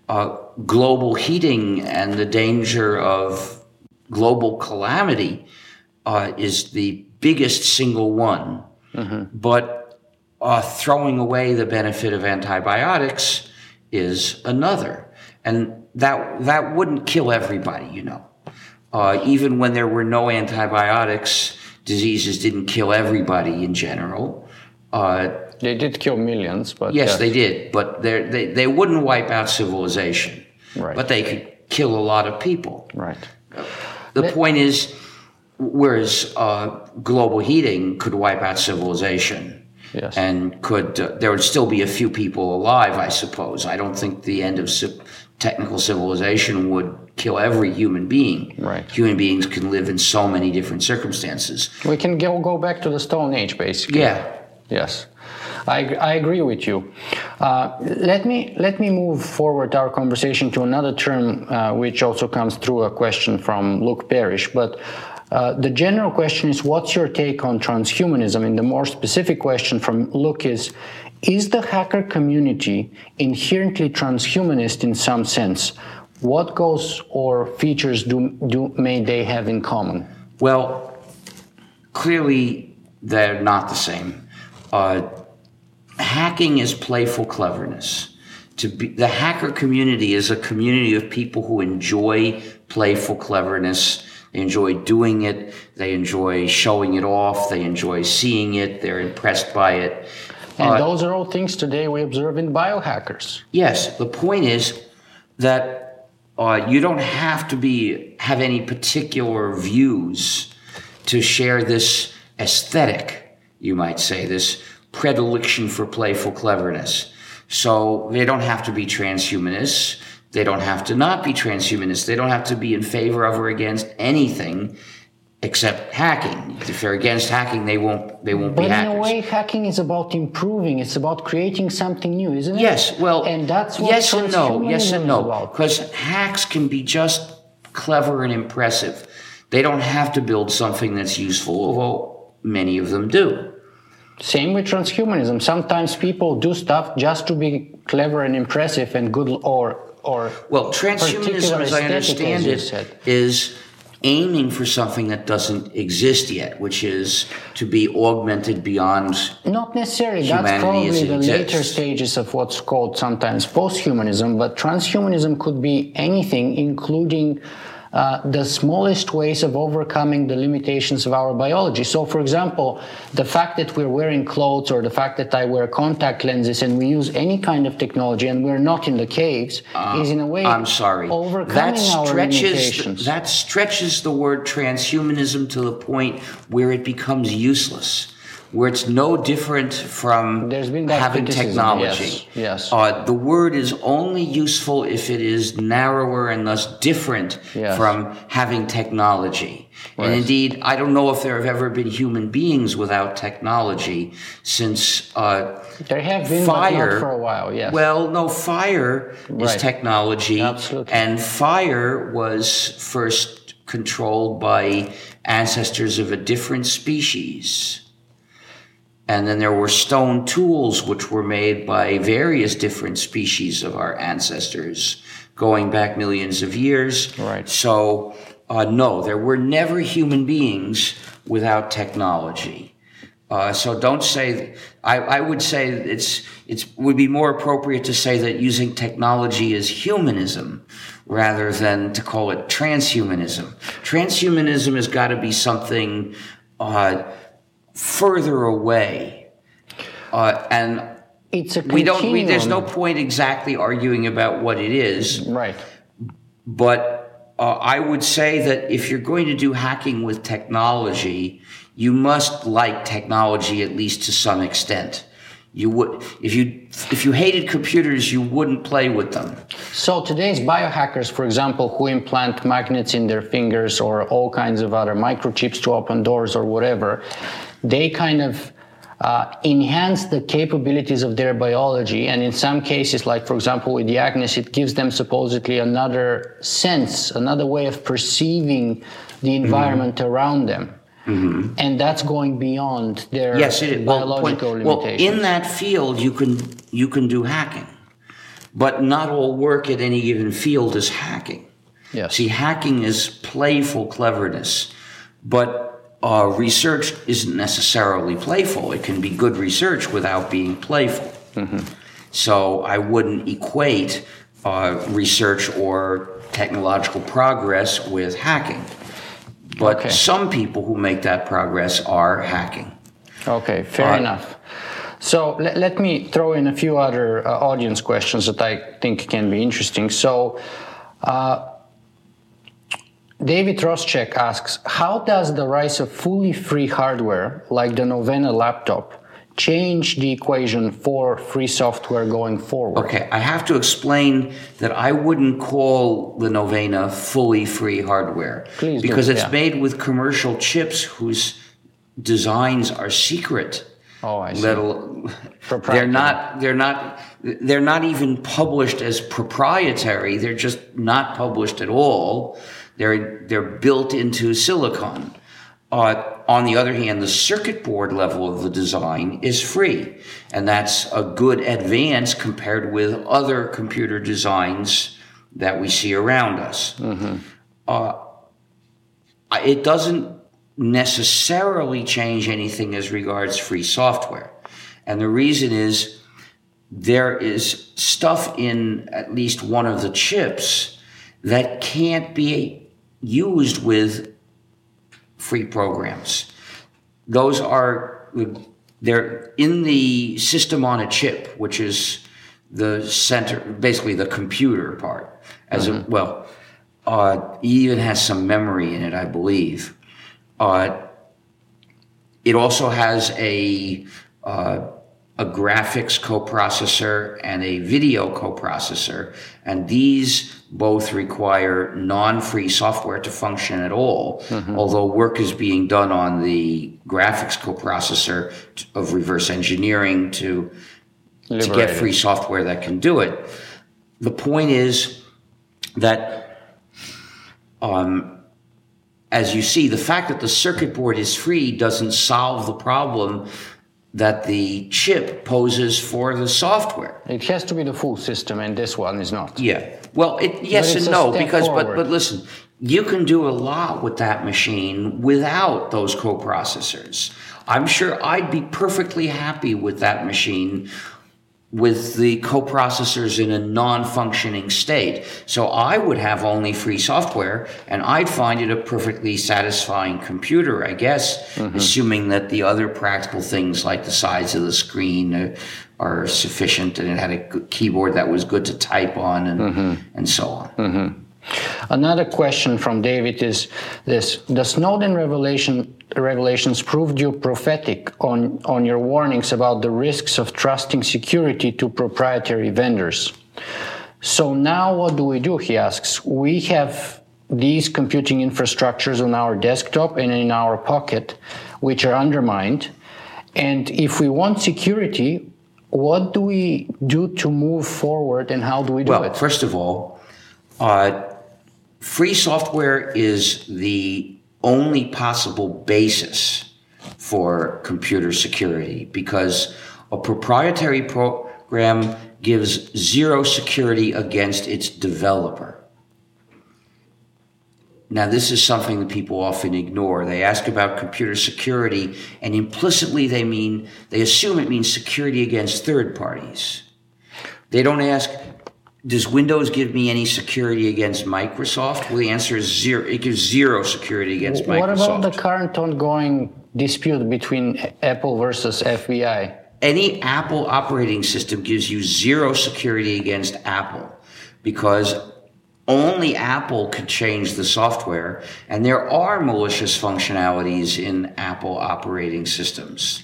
Uh, global heating and the danger of global calamity uh, is the biggest single one. But uh, throwing away the benefit of antibiotics is another, and that that wouldn't kill everybody, you know. Uh, even when there were no antibiotics, diseases didn't kill everybody in general. Uh, They did kill millions, but yes, they did, but they they wouldn't wipe out civilization. Right. But they could kill a lot of people. Right. The point is, whereas uh, global heating could wipe out civilization, Yes. And could uh, there would still be a few people alive? I suppose. I don't think the end of technical civilization would kill every human being. Right. Human beings can live in so many different circumstances. We can go, go back to the Stone Age, basically. Yeah. Yes, I, I agree with you. Uh, let me let me move forward our conversation to another term, uh, which also comes through a question from Luke Parrish. But uh, the general question is, what's your take on transhumanism? And the more specific question from Luke is, is the hacker community inherently transhumanist in some sense? What goals or features do, do may they have in common? Well, clearly they're not the same. Uh, hacking is playful cleverness. To be, the hacker community is a community of people who enjoy playful cleverness. They enjoy doing it. They enjoy showing it off. They enjoy seeing it. They're impressed by it. And Uh, those are all things today we observe in biohackers. Yes, the point is that uh, you don't have to be have any particular views to share this aesthetic, you might say, this predilection for playful cleverness. So they don't have to be transhumanists. They don't have to not be transhumanists. They don't have to be in favor of or against anything except hacking. If they're against hacking, they won't. They won't But be in hackers. a way, hacking is about improving. It's about creating something new, isn't it? Yes, well, and that's what yes and no, yes and no, because hacks can be just clever and impressive. They don't have to build something that's useful, although many of them do. Same with transhumanism. Sometimes people do stuff just to be clever and impressive and good, or or Well, transhumanism, as I understand as it, is aiming for something that doesn't exist yet, which is to be augmented beyond. Not necessarily. That's probably the later stages of what's called sometimes posthumanism, but transhumanism could be anything, including uh, the smallest ways of overcoming the limitations of our biology. So, for example, the fact that we're wearing clothes or the fact that I wear contact lenses and we use any kind of technology and we're not in the caves is in a way Uh, I'm sorry. overcoming that our stretches limitations. that stretches the word transhumanism to the point where it becomes useless, where it's no different from There's been that having technology. yes, yes. Uh, the word is only useful if it is narrower and thus different Yes. from having technology. And indeed, I don't know if there have ever been human beings without technology since. Uh, there have been, fire for a while, yes. well no fire is technology Absolutely. and fire was first controlled by ancestors of a different species and then there were stone tools which were made by various different species of our ancestors going back millions of years Right. so uh, no there were never human beings without technology uh, so don't say. I, I would say it's it's would be more appropriate to say that using technology is humanism rather than to call it transhumanism. Transhumanism has got to be something uh, further away, uh, and it's a we don't. We, there's no point exactly arguing about what it is. right. But uh, I would say that if you're going to do hacking with technology, you must like technology at least to some extent. You would, if you if you hated computers, you wouldn't play with them. So today's biohackers, for example, who implant magnets in their fingers or all kinds of other microchips to open doors or whatever, they kind of uh, enhance the capabilities of their biology. And in some cases, like for example with the Agnes, it gives them supposedly another sense, another way of perceiving the environment around them. And that's going beyond their Yes, it is. Well, biological point- well, limitations. in that field, you can you can do hacking, but not all work at any given field is hacking. yes. See, hacking is playful cleverness, but uh, research isn't necessarily playful. It can be good research without being playful. So I wouldn't equate uh, research or technological progress with hacking. But Okay. some people who make that progress are hacking. Okay, fair Uh, enough. So let, let me throw in a few other uh, audience questions that I think can be interesting. So, uh, David Roschek asks How does the rise of fully free hardware, like the Novena laptop, change the equation for free software going forward? Okay, I have to explain that I wouldn't call the Novena fully free hardware Please do, because it's yeah. made with commercial chips whose designs are secret. Oh, I see. Let al- they're not. They're not. They're not even published as proprietary. They're just not published at all. They're they're built into silicon. Uh, on the other hand, the circuit board level of the design is free, and that's a good advance compared with other computer designs that we see around us. Uh, it doesn't necessarily change anything as regards free software. And the reason is there is stuff in at least one of the chips that can't be used with free programs. Those are they're in the system on a chip, which is the center, basically the computer part. As a, well, uh, it even has some memory in it, I believe. Uh, it also has a uh, a graphics coprocessor and a video coprocessor, and these both require non-free software to function at all. Although work is being done on the graphics coprocessor of reverse engineering to to get free software that can do it. The point is that, um, as you see, the fact that the circuit board is free doesn't solve the problem that the chip poses for the software. It has to be the full system, and this one is not. Yeah. Well, it, yes and no, because but but listen, you can do a lot with that machine without those coprocessors. I'm sure I'd be perfectly happy with that machine with the coprocessors in a non-functioning state. So I would have only free software and I'd find it a perfectly satisfying computer, I guess, Mm-hmm. assuming that the other practical things like the size of the screen uh, are sufficient and it had a keyboard that was good to type on and, Mm-hmm. and so on. Another question from David is this: The Snowden revelation revelations proved you prophetic on on your warnings about the risks of trusting security to proprietary vendors. So now, what do we do? He asks. We have these computing infrastructures on our desktop and in our pocket, which are undermined. And if we want security, what do we do to move forward, and how do we do Well, it? first of all, uh, free software is the only possible basis for computer security because a proprietary program gives zero security against its developer. Now, this is something that people often ignore. They ask about computer security, and implicitly they mean, they assume it means security against third parties. They don't ask, does Windows give me any security against Microsoft? Well, the answer is zero. It gives zero security against Microsoft. What about the current ongoing dispute between Apple versus FBI? any Apple operating system gives you zero security against Apple because only Apple could change the software, and there are malicious functionalities in Apple operating systems.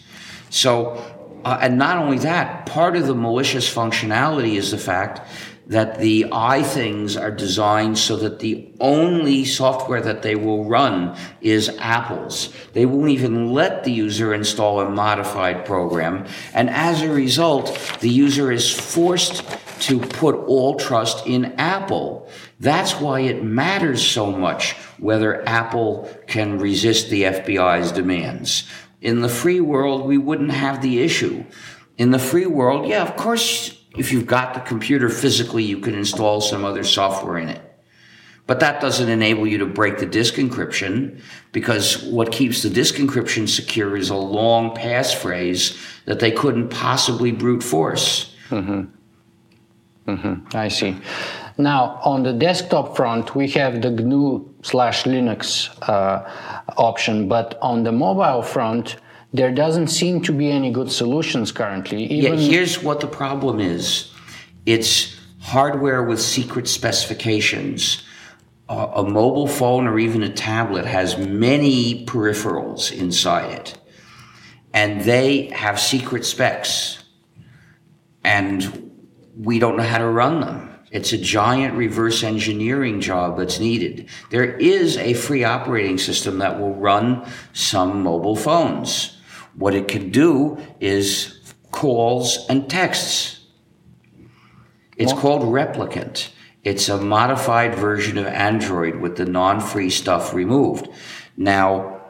So, uh, and not only that, part of the malicious functionality is the fact that the iThings are designed so that the only software that they will run is Apple's. They won't even let the user install a modified program. And as a result, the user is forced to put all trust in Apple. That's why it matters so much whether Apple can resist the FBI's demands. In the free world, we wouldn't have the issue. In the free world, yeah, of course, if you've got the computer physically, you can install some other software in it. But that doesn't enable you to break the disk encryption because what keeps the disk encryption secure is a long passphrase that they couldn't possibly brute force. Mm-hmm. Mm-hmm. I see. Now, on the desktop front, we have the GNU slash Linux uh, option, but on the mobile front, there doesn't seem to be any good solutions currently. Yeah, here's what the problem is it's hardware with secret specifications. Uh, a mobile phone or even a tablet has many peripherals inside it. and they have secret specs, and we don't know how to run them. It's a giant reverse engineering job that's needed. There is a free operating system that will run some mobile phones. What it can do is calls and texts. It's called Replicant. It's a modified version of Android with the non free stuff removed. Now,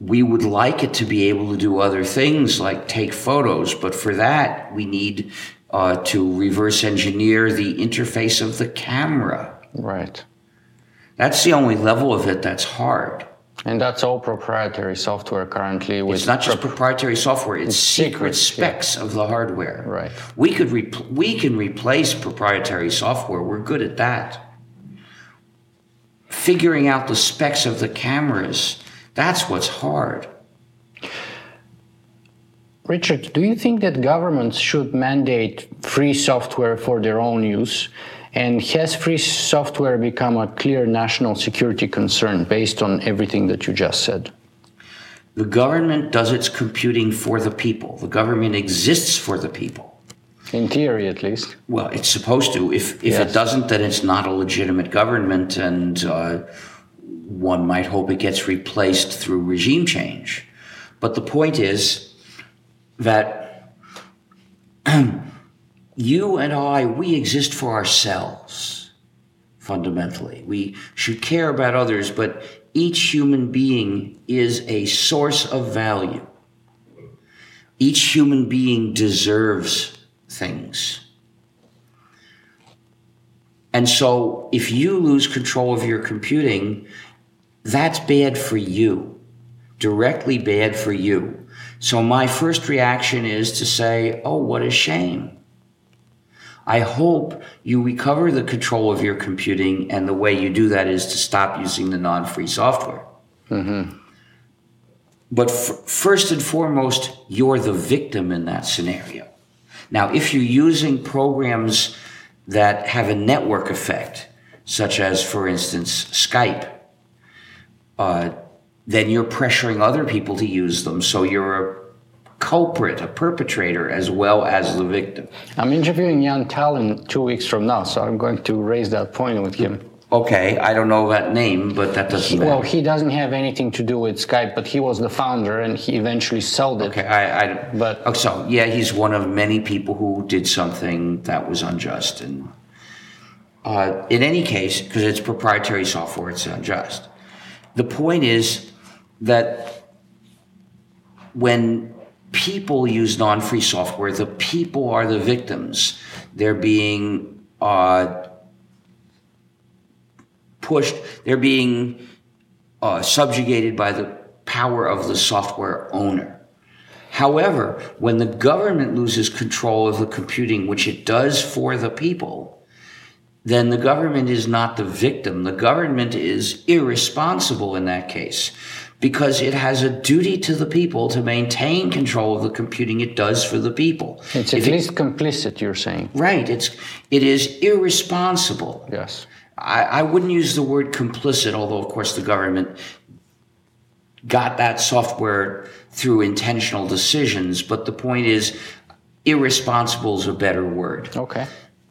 we would like it to be able to do other things like take photos, but for that, we need uh, to reverse engineer the interface of the camera. Right. That's the only level of it that's hard. And that's all proprietary software currently. With It's not just proprietary software; it's, It's secret secrets, yeah. specs of the hardware. Right. We could repl- we can replace proprietary software. We're good at that. Figuring out the specs of the cameras, that's what's hard. Richard, do you think that governments should mandate free software for their own use? And has free software become a clear national security concern based on everything that you just said? The government does its computing for the people. The government exists for the people. In theory, at least. Well, it's supposed to. If if Yes. it doesn't, then it's not a legitimate government, and uh, one might hope it gets replaced through regime change. But the point is that you and I, we exist for ourselves. Fundamentally, we should care about others, but each human being is a source of value. Each human being deserves things. And so if you lose control of your computing, that's bad for you, directly bad for you. So my first reaction is to say, oh, what a shame. I hope you recover the control of your computing, and the way you do that is to stop using the non free software. But f- first and foremost, you're the victim in that scenario. Now, if you're using programs that have a network effect, such as, for instance, Skype, uh, then you're pressuring other people to use them. So you're a culprit, a perpetrator, as well as the victim. I'm interviewing Jaan Tallinn two weeks from now, so I'm going to raise that point with him. Okay, I don't know that name, but that doesn't matter. Well, he doesn't have anything to do with Skype, but he was the founder and he eventually sold it. Okay, I, I But- oh, so yeah, he's one of many people who did something that was unjust, and uh, in any case, because it's proprietary software, it's unjust. The point is that when people use non-free software, the people are the victims. They're being uh, pushed. They're being uh, subjugated by the power of the software owner. However, when the government loses control of the computing, which it does for the people, then the government is not the victim. The government is irresponsible in that case because it has a duty to the people to maintain control of the computing it does for the people. It's at If it- least complicit, you're saying. right. It's it is irresponsible. Yes. I, I wouldn't use the word complicit, although of course the government got that software through intentional decisions. But the point is, irresponsible is a better word. Okay.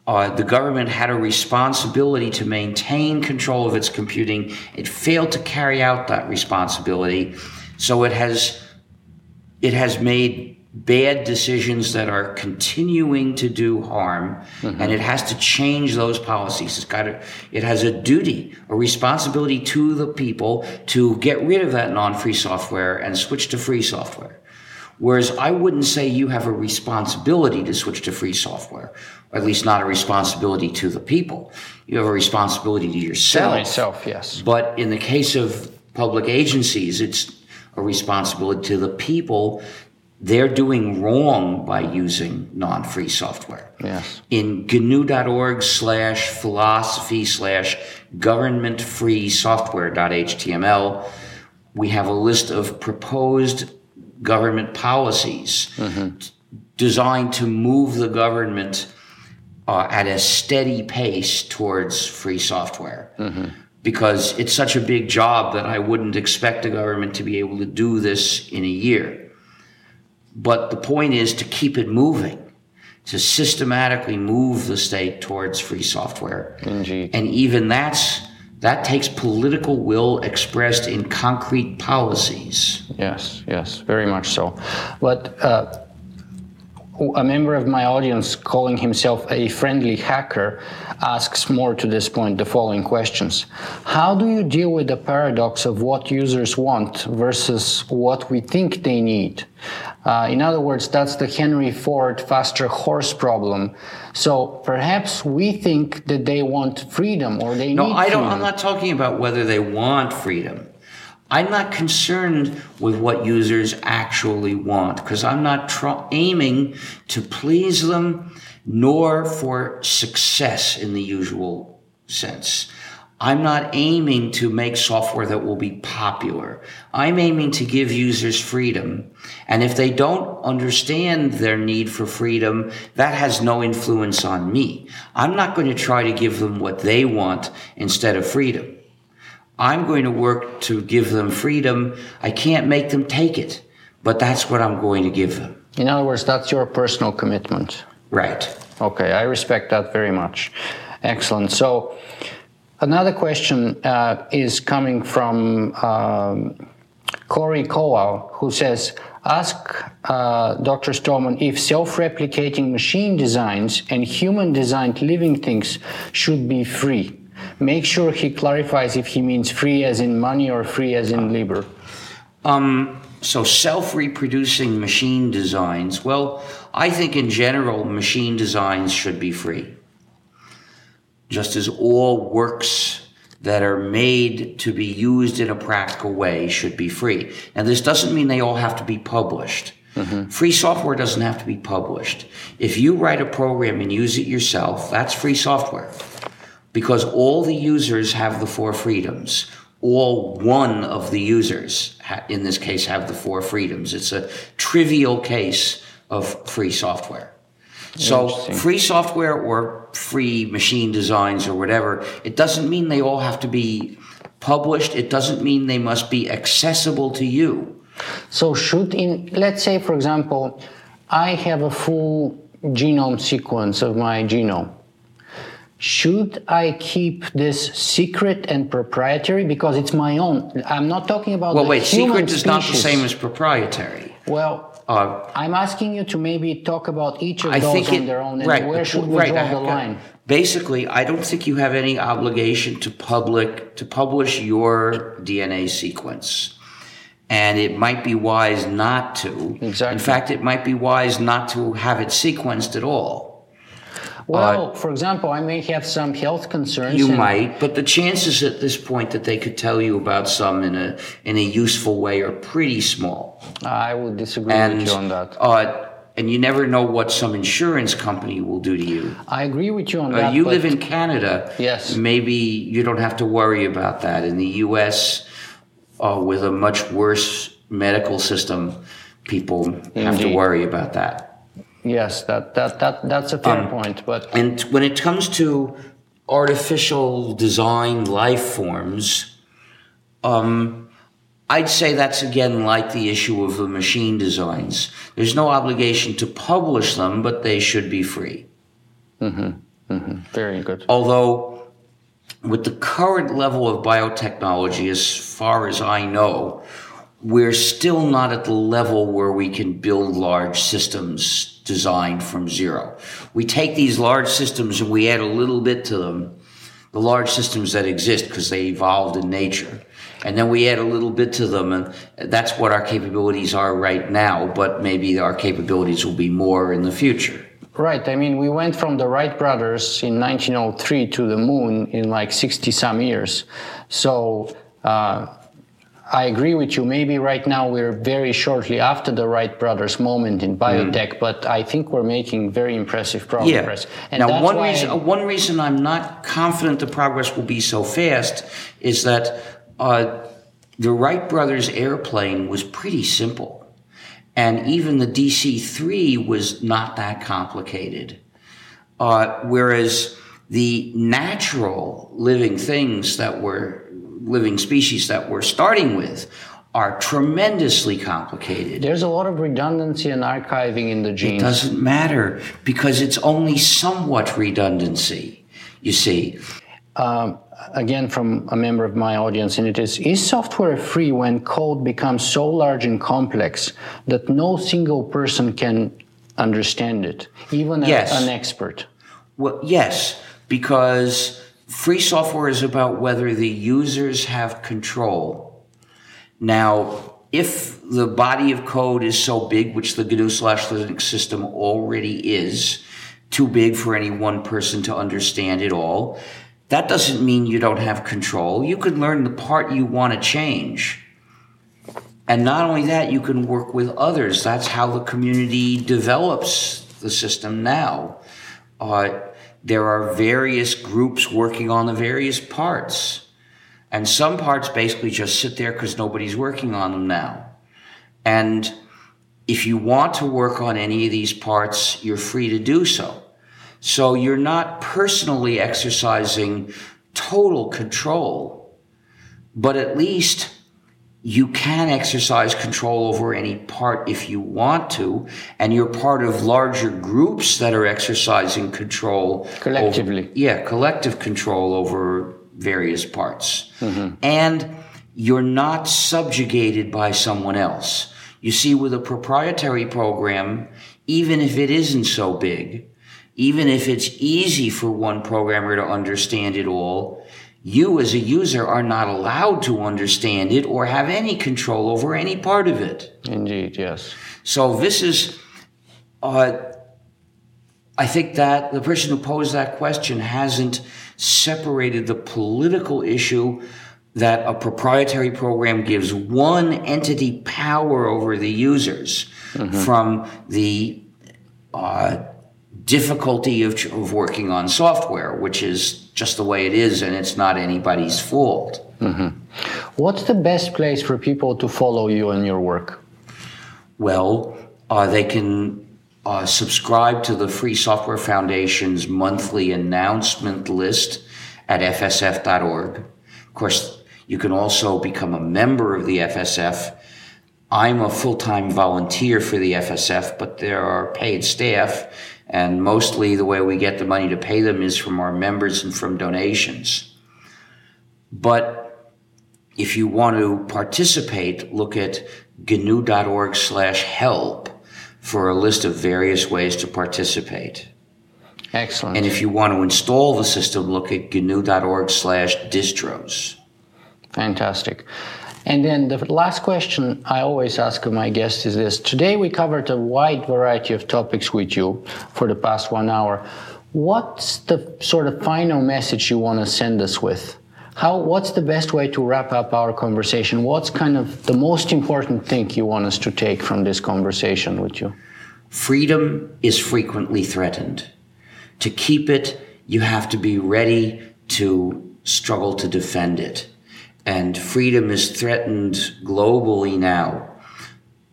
Uh, the government had a responsibility to maintain control of its computing. It failed to carry out that responsibility, so it has it has made bad decisions that are continuing to do harm, and it has to change those policies. It's got to, it has a duty, a responsibility to the people to get rid of that non-free software and switch to free software. Whereas I wouldn't say you have a responsibility to switch to free software, or at least not a responsibility to the people. You have a responsibility to To yourself. myself, yes. But in the case of public agencies, it's a responsibility to the people. They're doing wrong by using non-free software. Yes. In gnu.org slash philosophy slash government free software.html, we have a list of proposed government policies mm-hmm. designed to move the government uh, at a steady pace towards free software. Because it's such a big job that I wouldn't expect the government to be able to do this in a year. but the point is to keep it moving, to systematically move the state towards free software. Indeed. And even that's that takes political will expressed in concrete policies. Yes, yes, very much so. But uh, a member of my audience calling himself a friendly hacker asks more to this point the following questions How do you deal with the paradox of what users want versus what we think they need? Uh, in other words, that's the Henry Ford faster horse problem. So perhaps we think that they want freedom or they no, need I don't. freedom. I'm not talking about whether they want freedom. I'm not concerned with what users actually want because I'm not tr- aiming to please them nor for success in the usual sense. I'm not aiming to make software that will be popular. I'm aiming to give users freedom. And if they don't understand their need for freedom, that has no influence on me. I'm not going to try to give them what they want instead of freedom. I'm going to work to give them freedom. I can't make them take it, but that's what I'm going to give them. In other words, that's your personal commitment. Right. Okay, I respect that very much. Excellent. So, another question uh, is coming from um, Corey Kowal, who says, Ask uh, Dr. Stallman if self replicating machine designs and human designed living things should be free. Make sure he clarifies if he means free as in money or free as in labor. Um, so self-reproducing machine designs. Well, I think in general, machine designs should be free. Just as all works that are made to be used in a practical way should be free. Now, this doesn't mean they all have to be published. Free software doesn't have to be published. If you write a program and use it yourself, that's free software because all the users have the four freedoms. All one of the users, ha- in this case, have the four freedoms. It's a trivial case of free software. So, free software or free machine designs or whatever, it doesn't mean they all have to be published. It doesn't mean they must be accessible to you. So should in let's say for example, I have a full genome sequence of my genome. Should I keep this secret and proprietary because it's my own? I'm not talking about Well, the wait, secret is not the same as proprietary. Well, Uh, I'm asking you to maybe talk about each of I those on it, their own and right, where should we right, draw the line? Basically, I don't think you have any obligation to public to publish your DNA sequence. And it might be wise not to. Exactly. In fact, it might be wise not to have it sequenced at all. Well, for example, I may have some health concerns. You might, but the chances at this point that they could tell you about some in a in a useful way are pretty small. I would disagree And with you on that. uh, and you never know what some insurance company will do to you. I agree with you on Uh, that. you live in Canada. Yes. Maybe you don't have to worry about that. In the U.S., uh, with a much worse medical system, people have to worry about that. Yes, that, that, that, that's a fair Um, point. But And when it comes to artificial design life forms, um, I'd say that's again like the issue of the machine designs. There's no obligation to publish them, but they should be free. Mm-hmm. very good. Although, with the current level of biotechnology, as far as I know, we're still not at the level where we can build large systems designed from zero. We take these large systems and we add a little bit to them, the large systems that exist because they evolved in nature. And then we add a little bit to them, and that's what our capabilities are right now, but maybe our capabilities will be more in the future. Right. I mean, we went from the Wright brothers in 1903 to the moon in like 60 some years. So uh, I agree with you. Maybe right now we're very shortly after the Wright brothers moment in biotech, but I think we're making very impressive progress. Yeah. now, one reason one reason I'm not confident the progress will be so fast is that uh, the Wright brothers airplane was pretty simple, and even the DC-3 was not that complicated. Uh, whereas the natural living things that were living species that we're starting with are tremendously complicated. There's a lot of redundancy and archiving in the genes. It doesn't matter because it's only somewhat redundancy, you see. Um, again, from a member of my audience, and it is Is software free when code becomes so large and complex that no single person can understand it, even yes. an expert? Well, yes, because free software is about whether the users have control now, if the body of code is so big, which the GNU slash Linux system already is, too big for any one person to understand it all, that doesn't mean you don't have control. You can learn the part you want to change. And not only that, you can work with others. That's how the community develops the system now. Uh, there are various groups working on the various parts. And some parts basically just sit there because nobody's working on them now. And if you want to work on any of these parts, you're free to do so. So you're not personally exercising total control, but at least you can exercise control over any part if you want to, and you're part of larger groups that are exercising control collectively. Over, yeah, collective control over various parts. Mm-hmm. And you're not subjugated by someone else. You see, with a proprietary program, even if it isn't so big, even if it's easy for one programmer to understand it all, you as a user are not allowed to understand it or have any control over any part of it. Indeed, yes. So this is, uh, I think that the person who posed that question hasn't separated the political issue that a proprietary program gives one entity power over the users mm-hmm. from the uh, difficulty of, of, working on software, which is just the way it is and it's not anybody's fault. Mm-hmm. What's the best place for people to follow you and your work? Well, uh, they can uh, subscribe to the Free Software Foundation's monthly announcement list at fsf.org. Of course, you can also become a member of the FSF. I'm a full time volunteer for the FSF, but there are paid staff, and mostly the way we get the money to pay them is from our members and from donations. But if you want to participate, look at gnu.org slash help for a list of various ways to participate. Excellent. And if you want to install the system, look at gnu.org slash distros. Fantastic. And then the last question I always ask my guests is this. Today we covered a wide variety of topics with you for the past one hour. What's the sort of final message you want to send us with? How, what's the best way to wrap up our conversation? What's kind of the most important thing you want us to take from this conversation with you? Freedom is frequently threatened. To keep it, you have to be ready to struggle to defend it. And freedom is threatened globally now.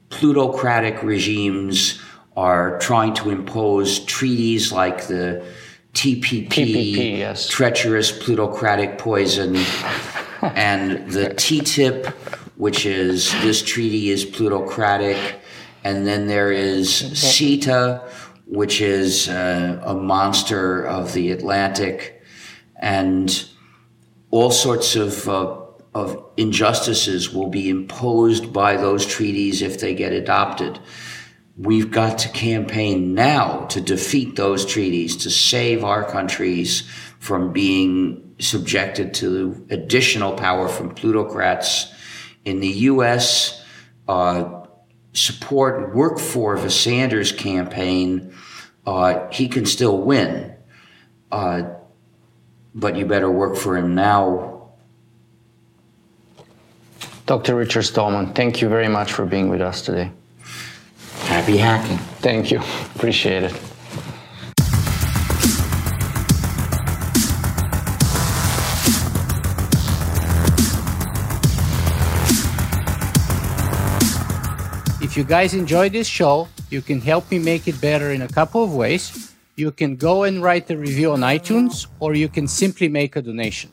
Plutocratic regimes are trying to impose treaties like the TPP, TPP yes. treacherous plutocratic poison, and the TTIP, which is this treaty is plutocratic, and then there is CETA, which is uh, a monster of the Atlantic, and all sorts of uh, of injustices will be imposed by those treaties if they get adopted. We've got to campaign now to defeat those treaties, to save our countries from being subjected to additional power from plutocrats. In the U.S., uh, support, work for the Sanders campaign. Uh, he can still win, uh, but you better work for him now. Dr. Richard Stallman, thank you very much for being with us today. Happy hacking. Thank you. Appreciate it. If you guys enjoy this show, you can help me make it better in a couple of ways. You can go and write a review on iTunes, or you can simply make a donation.